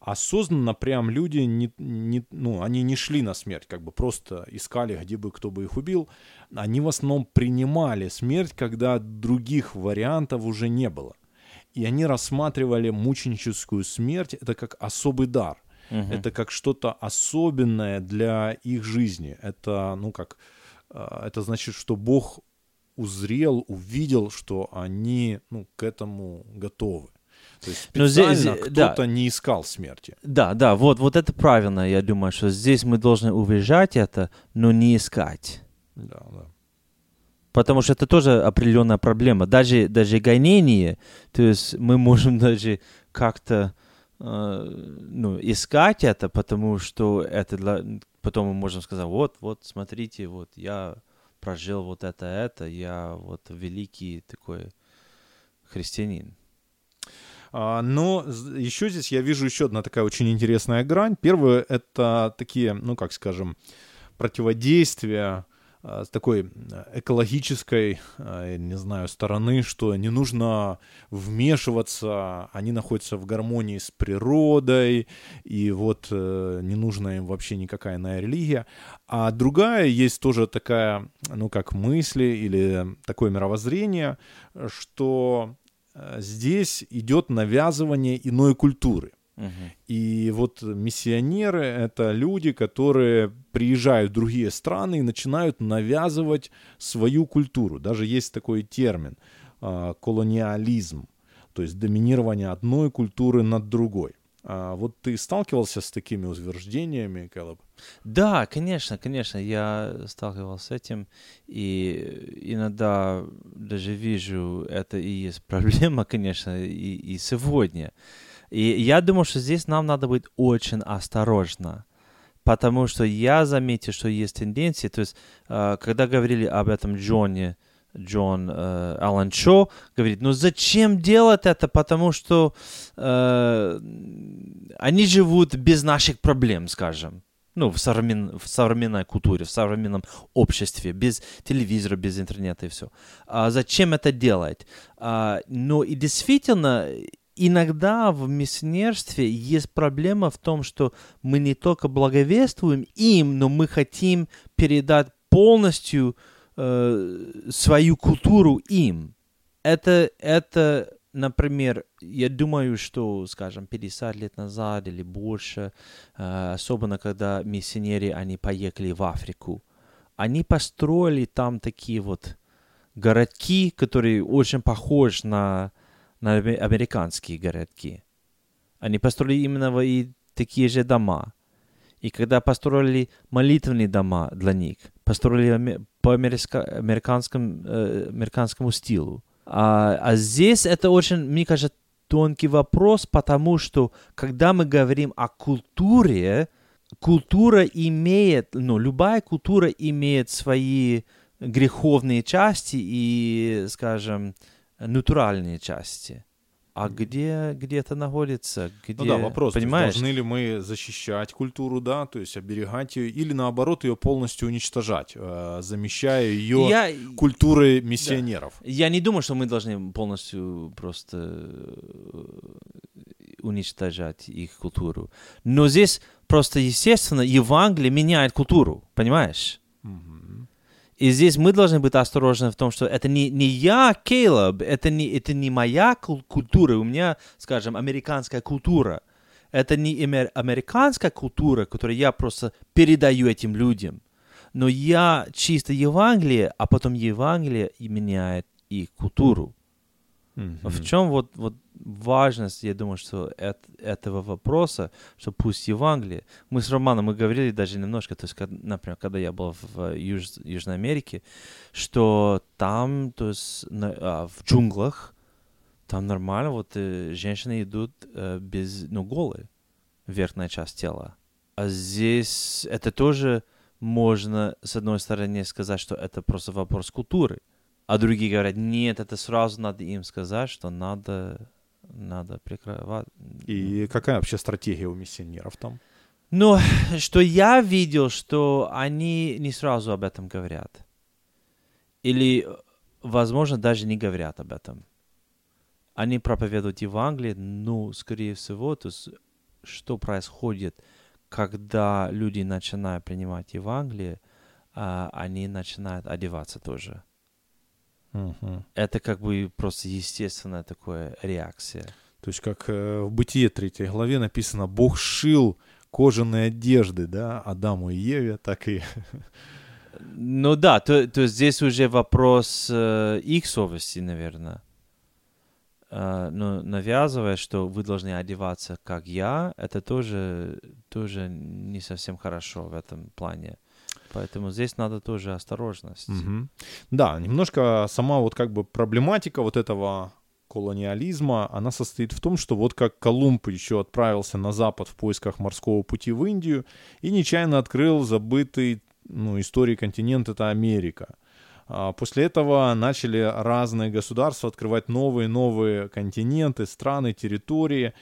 осознанно прям люди не, не, ну, они не шли на смерть, как бы просто искали, где бы кто бы их убил. Они в основном принимали смерть, когда других вариантов уже не было и они рассматривали мученическую смерть это как особый дар. Угу. Это как что-то особенное для их жизни. Это, ну, как, а, это значит, что Бог узрел, увидел, что они, ну, к этому готовы. То есть специально здесь, кто-то да. не искал смерти. Да, да, вот, вот это правильно, я думаю, что здесь мы должны уезжать это, но не искать. Да, да потому что это тоже определенная проблема. Даже, даже гонение, то есть мы можем даже как-то э, ну, искать это, потому что это для... потом мы можем сказать, вот, вот, смотрите, вот я прожил вот это, это, я вот великий такой христианин. А, но еще здесь я вижу еще одна такая очень интересная грань. Первое это такие, ну как скажем, противодействия с такой э, экологической, э, не знаю, стороны, что не нужно вмешиваться, они находятся в гармонии с природой, и вот не нужна им вообще никакая иная религия. А другая есть тоже такая, ну, как мысли или такое мировоззрение, что здесь идет навязывание иной культуры – и вот миссионеры — это люди, которые приезжают в другие страны и начинают навязывать свою культуру. Даже есть такой термин а, — колониализм, то есть доминирование одной культуры над другой. А вот ты сталкивался с такими утверждениями, Кэллоп? Да, конечно, конечно, я сталкивался с этим, и иногда даже вижу, это и есть (laughs) проблема, конечно, и, и сегодня. И я думаю, что здесь нам надо быть очень осторожно, потому что я заметил, что есть тенденции, то есть, э, когда говорили об этом Джоне, Джон э, Алан Чо говорит, ну зачем делать это, потому что э, они живут без наших проблем, скажем. Ну, в, современ, в современной культуре, в современном обществе, без телевизора, без интернета и все. А зачем это делать? А, ну, и действительно, иногда в миссионерстве есть проблема в том, что мы не только благовествуем им, но мы хотим передать полностью э, свою культуру им. Это, это, например, я думаю, что, скажем, 50 лет назад или больше, э, особенно когда миссионеры, они поехали в Африку, они построили там такие вот городки, которые очень похожи на на американские городки. Они построили именно и такие же дома. И когда построили молитвенные дома для них, построили по американскому, э, американскому стилу. А, а здесь это очень, мне кажется, тонкий вопрос, потому что когда мы говорим о культуре, культура имеет, ну, любая культура имеет свои греховные части и, скажем, натуральные части. А где, где это находится? Где, ну да, вопрос, понимаешь? должны ли мы защищать культуру, да, то есть оберегать ее, или наоборот ее полностью уничтожать, э, замещая ее я, культурой миссионеров? Да. Я не думаю, что мы должны полностью просто э, уничтожать их культуру. Но здесь просто, естественно, Евангелие меняет культуру, понимаешь? Мгм. И здесь мы должны быть осторожны в том, что это не, не я, Кейлоб, это не, это не моя кул- культура, у меня, скажем, американская культура. Это не амер- американская культура, которую я просто передаю этим людям. Но я чисто Евангелие, а потом Евангелие и меняет их культуру. Мгм. В чем вот, вот важность, я думаю, что эт- этого вопроса, что пусть Евангелие, мы с Романом, мы говорили даже немножко, то есть, например, когда я был в Юж- Южной Америке, что там, то есть, на- а, в джунглях, там нормально, вот э, женщины идут э, без, ну, голые, верхняя часть тела. А здесь это тоже можно, с одной стороны, сказать, что это просто вопрос культуры. А другие говорят, нет, это сразу надо им сказать, что надо, надо прикрывать. И какая вообще стратегия у миссионеров там? Ну, что я видел, что они не сразу об этом говорят. Или, возможно, даже не говорят об этом. Они проповедуют Евангелие, ну, скорее всего, то есть, что происходит, когда люди начинают принимать Евангелие, а они начинают одеваться тоже. Мгм. Это как бы просто естественная такая реакция. То есть, как э, в Бытие 3 главе написано, Бог шил кожаные одежды, да, Адаму и Еве, так и... (laughs) Ну да, то, то есть здесь уже вопрос э, их совести, наверное. Э, но навязывая, что вы должны одеваться как я, это тоже, тоже не совсем хорошо в этом плане. Поэтому здесь надо тоже осторожность. Мгм. Да, немножко сама вот как бы проблематика вот этого колониализма, она состоит в том, что вот как Колумб еще отправился на запад в поисках морского пути в Индию и нечаянно открыл забытый ну, истории континент, это Америка. А После этого начали разные государства открывать новые новые континенты, страны, территории.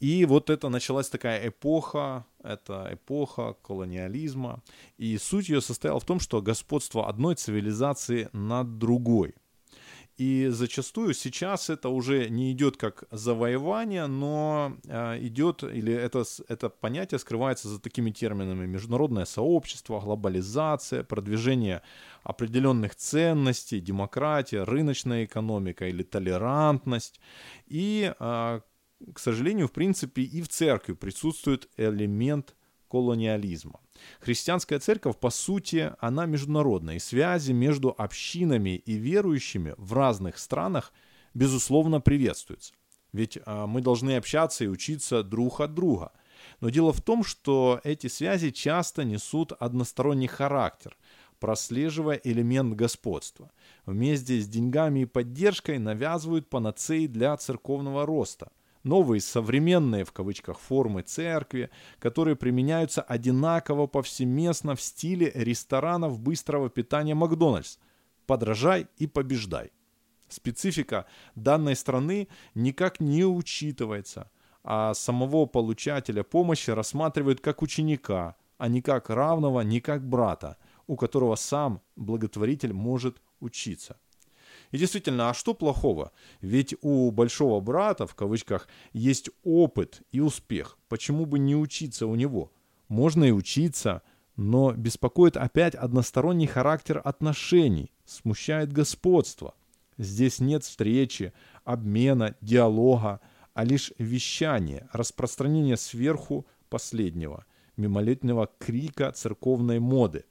И вот это началась такая эпоха, это эпоха колониализма. И суть ее состояла в том, что господство одной цивилизации над другой. И зачастую сейчас это уже не идет как завоевание, но а, идет, или это, это понятие скрывается за такими терминами международное сообщество, глобализация, продвижение определенных ценностей, демократия, рыночная экономика или толерантность. И, а, к сожалению, в принципе, и в церкви присутствует элемент колониализма. Христианская церковь, по сути, она международная, и связи между общинами и верующими в разных странах, безусловно, приветствуются. Ведь а, мы должны общаться и учиться друг от друга. Но дело в том, что эти связи часто несут односторонний характер, прослеживая элемент господства. Вместе с деньгами и поддержкой навязывают панацеи для церковного роста – новые современные в кавычках формы церкви, которые применяются одинаково повсеместно в стиле ресторанов быстрого питания Макдональдс. Подражай и побеждай. Специфика данной страны никак не учитывается, а самого получателя помощи рассматривают как ученика, а не как равного, не как брата, у которого сам благотворитель может учиться. И действительно, а что плохого? Ведь у большого брата, в кавычках, есть опыт и успех. Почему бы не учиться у него? Можно и учиться, но беспокоит опять односторонний характер отношений, смущает господство. Здесь нет встречи, обмена, диалога, а лишь вещание, распространение сверху последнего, мимолетного крика церковной моды.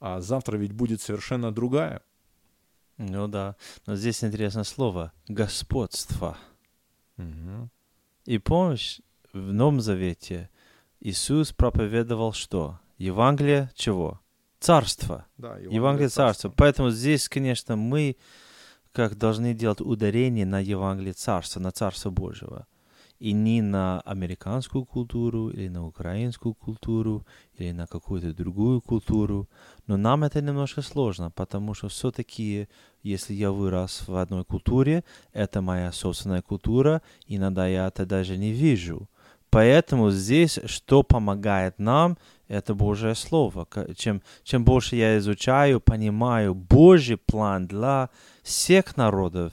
А завтра ведь будет совершенно другая. Ну да. Но здесь интересное слово господство. Мгм. И помнишь, в Новом Завете Иисус проповедовал что? Евангелие чего? Царство. Да, Евангелие Царства. Поэтому здесь, конечно, мы как должны делать ударение на Евангелие Царства, на Царство Божьего. И не на американскую культуру, или на украинскую культуру, или на какую-то другую культуру. Но нам это немножко сложно, потому что все-таки, если я вырос в одной культуре, это моя собственная культура, иногда я это даже не вижу. Поэтому здесь, что помогает нам, это Божье Слово. Чем, чем больше я изучаю, понимаю Божий план для всех народов,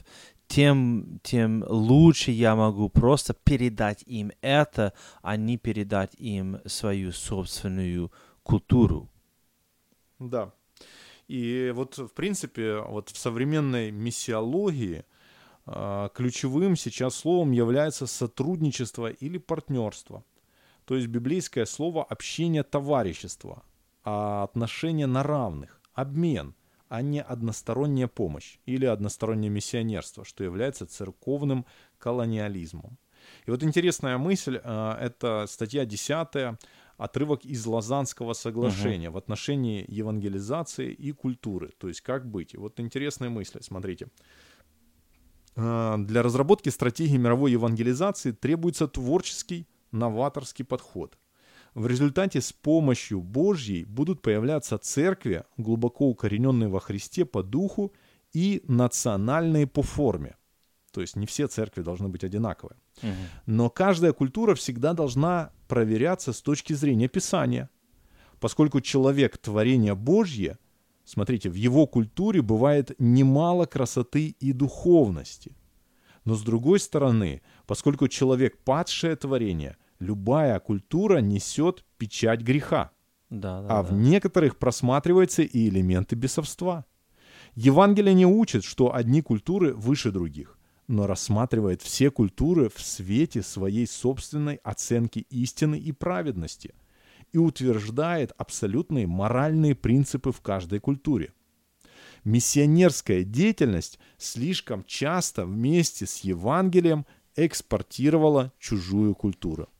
тем, тем лучше я могу просто передать им это, а не передать им свою собственную культуру. Да. И вот, в принципе, вот в современной миссиологии э, ключевым сейчас словом является сотрудничество или партнерство. То есть библейское слово общение товарищество, а отношения на равных, обмен, а не односторонняя помощь или одностороннее миссионерство, что является церковным колониализмом. И вот интересная мысль, э, это статья 10 отрывок из Лозаннского соглашения угу. в отношении евангелизации и культуры. То есть как быть. И вот интересные мысли, смотрите. А, для разработки стратегии мировой евангелизации требуется творческий, новаторский подход. В результате с помощью Божьей будут появляться церкви, глубоко укорененные во Христе по духу и национальные по форме. То есть не все церкви должны быть одинаковые. Угу. Но каждая культура всегда должна проверяться с точки зрения Писания. Поскольку человек творение Божье, смотрите, в его культуре бывает немало красоты и духовности. Но с другой стороны, поскольку человек падшее творение, любая культура несет печать греха. Да, да, а да. в некоторых просматриваются и элементы бесовства. Евангелие не учит, что одни культуры выше других но рассматривает все культуры в свете своей собственной оценки истины и праведности и утверждает абсолютные моральные принципы в каждой культуре. Миссионерская деятельность слишком часто вместе с Евангелием экспортировала чужую культуру.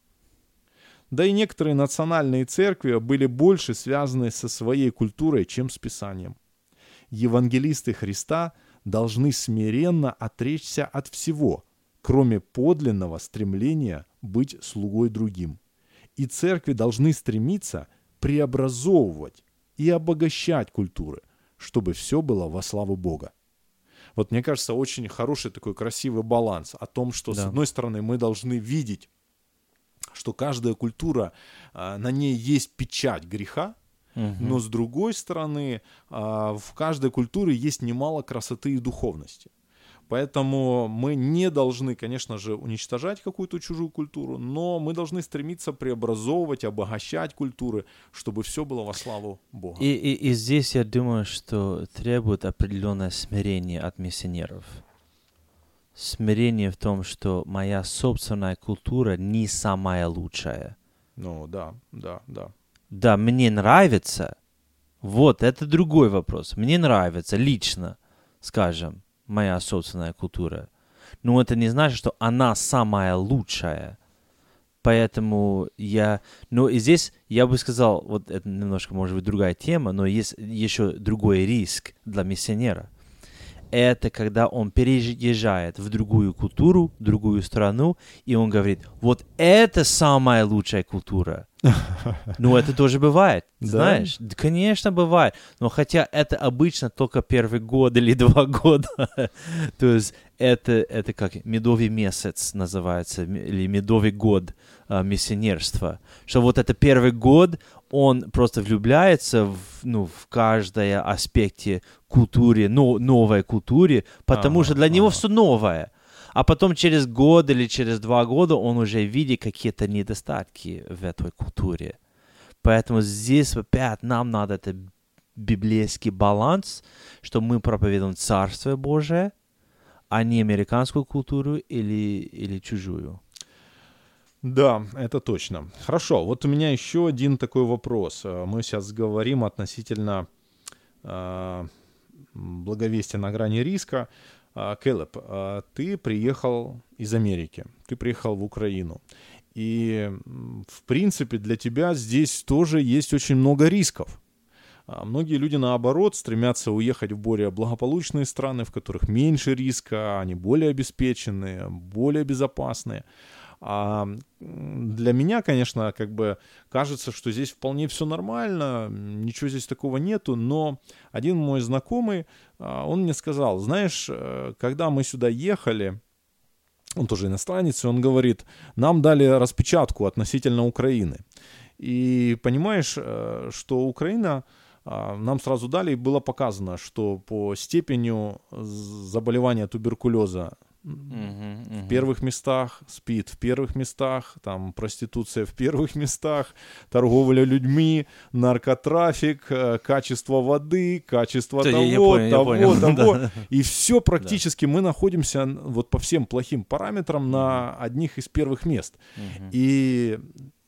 Да и некоторые национальные церкви были больше связаны со своей культурой, чем с Писанием. Евангелисты Христа – должны смиренно отречься от всего, кроме подлинного стремления быть слугой другим. И церкви должны стремиться преобразовывать и обогащать культуры, чтобы все было во славу Бога. Вот мне кажется, очень хороший такой красивый баланс о том, что да. с одной стороны мы должны видеть, что каждая культура, а, на ней есть печать греха, Угу. Но с другой стороны, а, в каждой культуре есть немало красоты и духовности. Поэтому мы не должны, конечно же, уничтожать какую-то чужую культуру, но мы должны стремиться преобразовывать, обогащать культуры, чтобы все было во славу Бога. И, и, и здесь я думаю, что требует определенное смирение от миссионеров. Смирение в том, что моя собственная культура не самая лучшая. Ну да, да, да. Да, мне нравится. Вот, это другой вопрос. Мне нравится лично, скажем, моя собственная культура. Но это не значит, что она самая лучшая. Поэтому я... Ну, и здесь я бы сказал, вот это немножко, может быть, другая тема, но есть еще другой риск для миссионера – это когда он переезжает в другую культуру, другую страну, и он говорит, вот это самая лучшая культура. (laughs) Ну, это тоже бывает, знаешь. Да? Конечно, бывает. Но хотя это обычно только первый год или (laughs) два года. То есть это, это как медовый месяц называется, или медовый год а, миссионерства. Что вот это первый год, он просто влюбляется в, ну, в каждое аспекте культуры, ну, новой культуре, потому ага, что для ага. него все новое. А потом через год или через два года он уже видит какие-то недостатки в этой культуре. Поэтому здесь опять нам надо это библейский баланс, что мы проповедуем Царство Божие, а не американскую культуру или, или чужую. Да, это точно. Хорошо, вот у меня еще один такой вопрос. Э, мы сейчас говорим относительно э, благовестия на грани риска. Э, Кэллоп, э, ты приехал из Америки, ты приехал в Украину. И, в принципе, для тебя здесь тоже есть очень много рисков. А многие люди, наоборот, стремятся уехать в более благополучные страны, в которых меньше риска, они более обеспеченные, более безопасные. А для меня, конечно, как бы кажется, что здесь вполне все нормально, ничего здесь такого нету, но один мой знакомый, а, он мне сказал, знаешь, э, когда мы сюда ехали, он тоже иностранец, и он говорит, нам дали распечатку относительно Украины. И понимаешь, э, что Украина а, нам сразу дали, и было показано, что по степени заболевания туберкулеза в первых местах, СПИД в первых местах, там проституция в первых местах, торговля людьми, наркотрафик, э, качество воды, качество да, того, понял, того, понял, того. Да. И все практически да. мы находимся вот по всем плохим параметрам на одних из первых мест. Угу. И,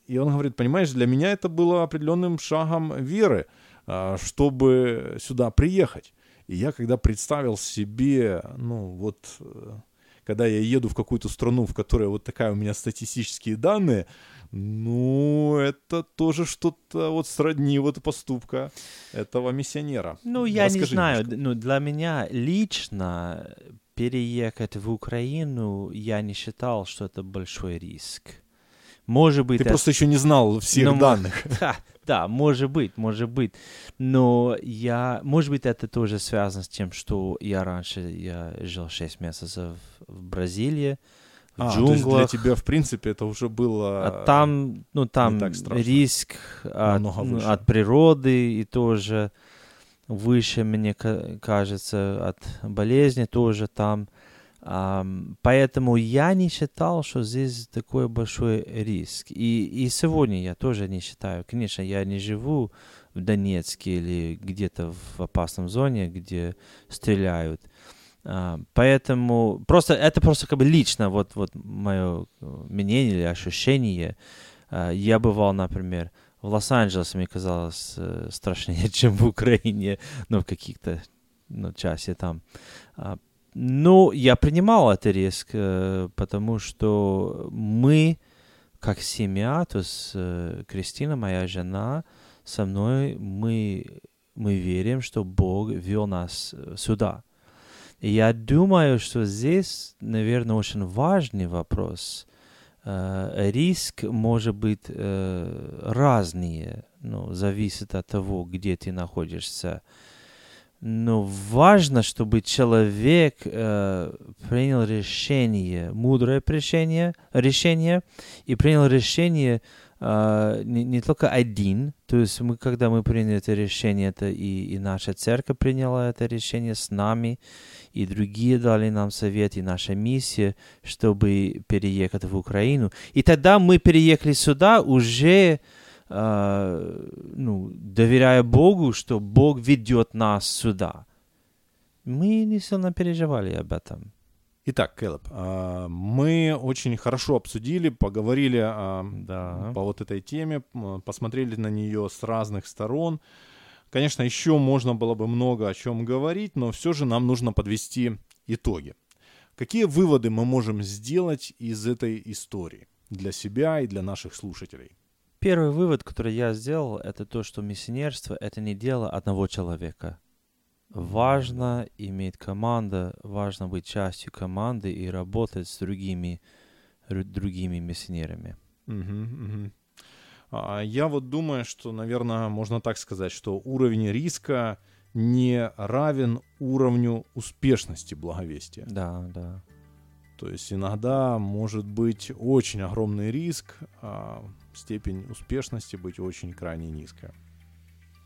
и он говорит, понимаешь, для меня это было определенным шагом веры, а, чтобы сюда приехать. И я когда представил себе, ну вот э, когда я еду в какую-то страну, в которой вот такая у меня статистические данные, ну, это тоже что-то вот сродни вот поступка этого миссионера. Ну, я Расскажи не знаю, немножко. ну, для меня лично переехать в Украину я не считал, что это большой риск. Может быть... Ты это... просто еще не знал всех ну, данных. (laughs) Да, да, может быть, может быть. Но я... Может быть, это тоже связано с тем, что я раньше я жил 6 месяцев в Бразилии, в а, есть для тебя, в принципе, это уже было... А там, ну, там риск от, ну, от природы и тоже выше, мне кажется, от болезни тоже там. Поэтому я не считал, что здесь такой большой риск. И, и сегодня я тоже не считаю. Конечно, я не живу в Донецке или где-то в опасном зоне, где стреляют. Uh, поэтому просто это просто как бы лично вот вот мое мнение или ощущение. Uh, я бывал, например, в Лос-Анджелесе, мне казалось uh, страшнее, (laughs) чем в Украине, ну в каких-то ну, часе там. Ну, я принимал этот риск, э, потому что мы, как семья, то есть э, Кристина, моя жена, со мной, мы, мы верим, что Бог вел нас э, сюда. И я думаю, что здесь, наверное, очень важный вопрос. Риск может быть разный, ну, зависит от того, где ты находишься. Но важно, чтобы человек э, принял решение, мудрое решение, решение и принял решение э, не, не только один. То есть мы, когда мы приняли это решение, это и, и наша церковь приняла это решение с нами, и другие дали нам совет, и наша миссия, чтобы переехать в Украину. И тогда мы переехали сюда уже э, ну, доверяя Богу, что Бог ведет нас сюда. Мы не сильно переживали об этом. Итак, Кэллоп, мы очень хорошо обсудили, поговорили да. по вот этой теме, посмотрели на нее с разных сторон. Конечно, еще можно было бы много о чем говорить, но все же нам нужно подвести итоги. Какие выводы мы можем сделать из этой истории для себя и для наших слушателей? Первый вывод, который я сделал, это то, что миссионерство — это не дело одного человека. Важно иметь команда, важно быть частью команды и работать с другими, другими миссионерами. Угу. А, я вот думаю, что, наверное, можно так сказать, что уровень риска не равен уровню успешности благовестия. Да, да. То есть иногда может быть очень огромный риск, а степень успешности быть очень крайне низкая.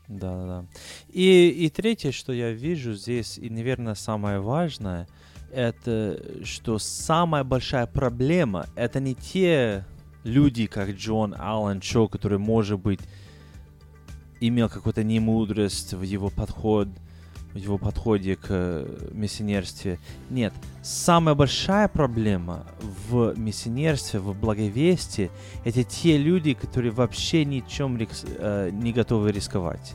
Да, да, да. И, и третье, что я вижу здесь, и, наверное, самое важное, это что самая большая проблема — это не те люди, как Джон Аллен Чо, который, может быть, имел какую-то немудрость в его подход — в его подходе к э, миссионерстве. Нет, самая большая проблема в миссионерстве, в благовестии, это те люди, которые вообще ничем э, не готовы рисковать.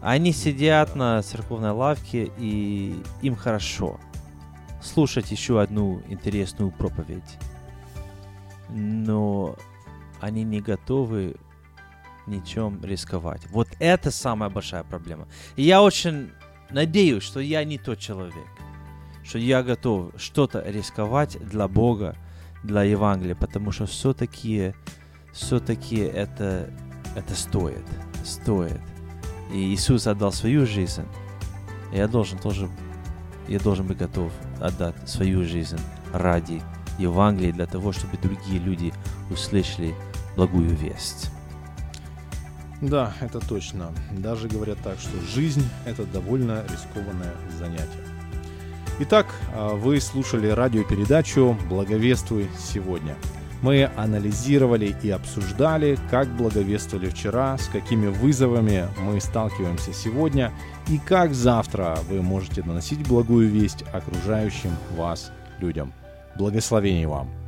Они сидят на церковной лавке, и им хорошо слушать еще одну интересную проповедь. Но они не готовы ничем рисковать. Вот это самая большая проблема. И я очень надеюсь, что я не тот человек, что я готов что-то рисковать для Бога, для Евангелия, потому что все-таки, все-таки это, это стоит, стоит. И Иисус отдал свою жизнь, я должен тоже, я должен быть готов отдать свою жизнь ради Евангелия, для того, чтобы другие люди услышали благую весть. Да, это точно. Даже говорят так, что жизнь – это довольно рискованное занятие. Итак, а, вы слушали радиопередачу «Благовествуй сегодня». Мы анализировали и обсуждали, как благовествовали вчера, с какими вызовами мы сталкиваемся сегодня и как завтра вы можете доносить благую весть окружающим вас людям. Благословений вам!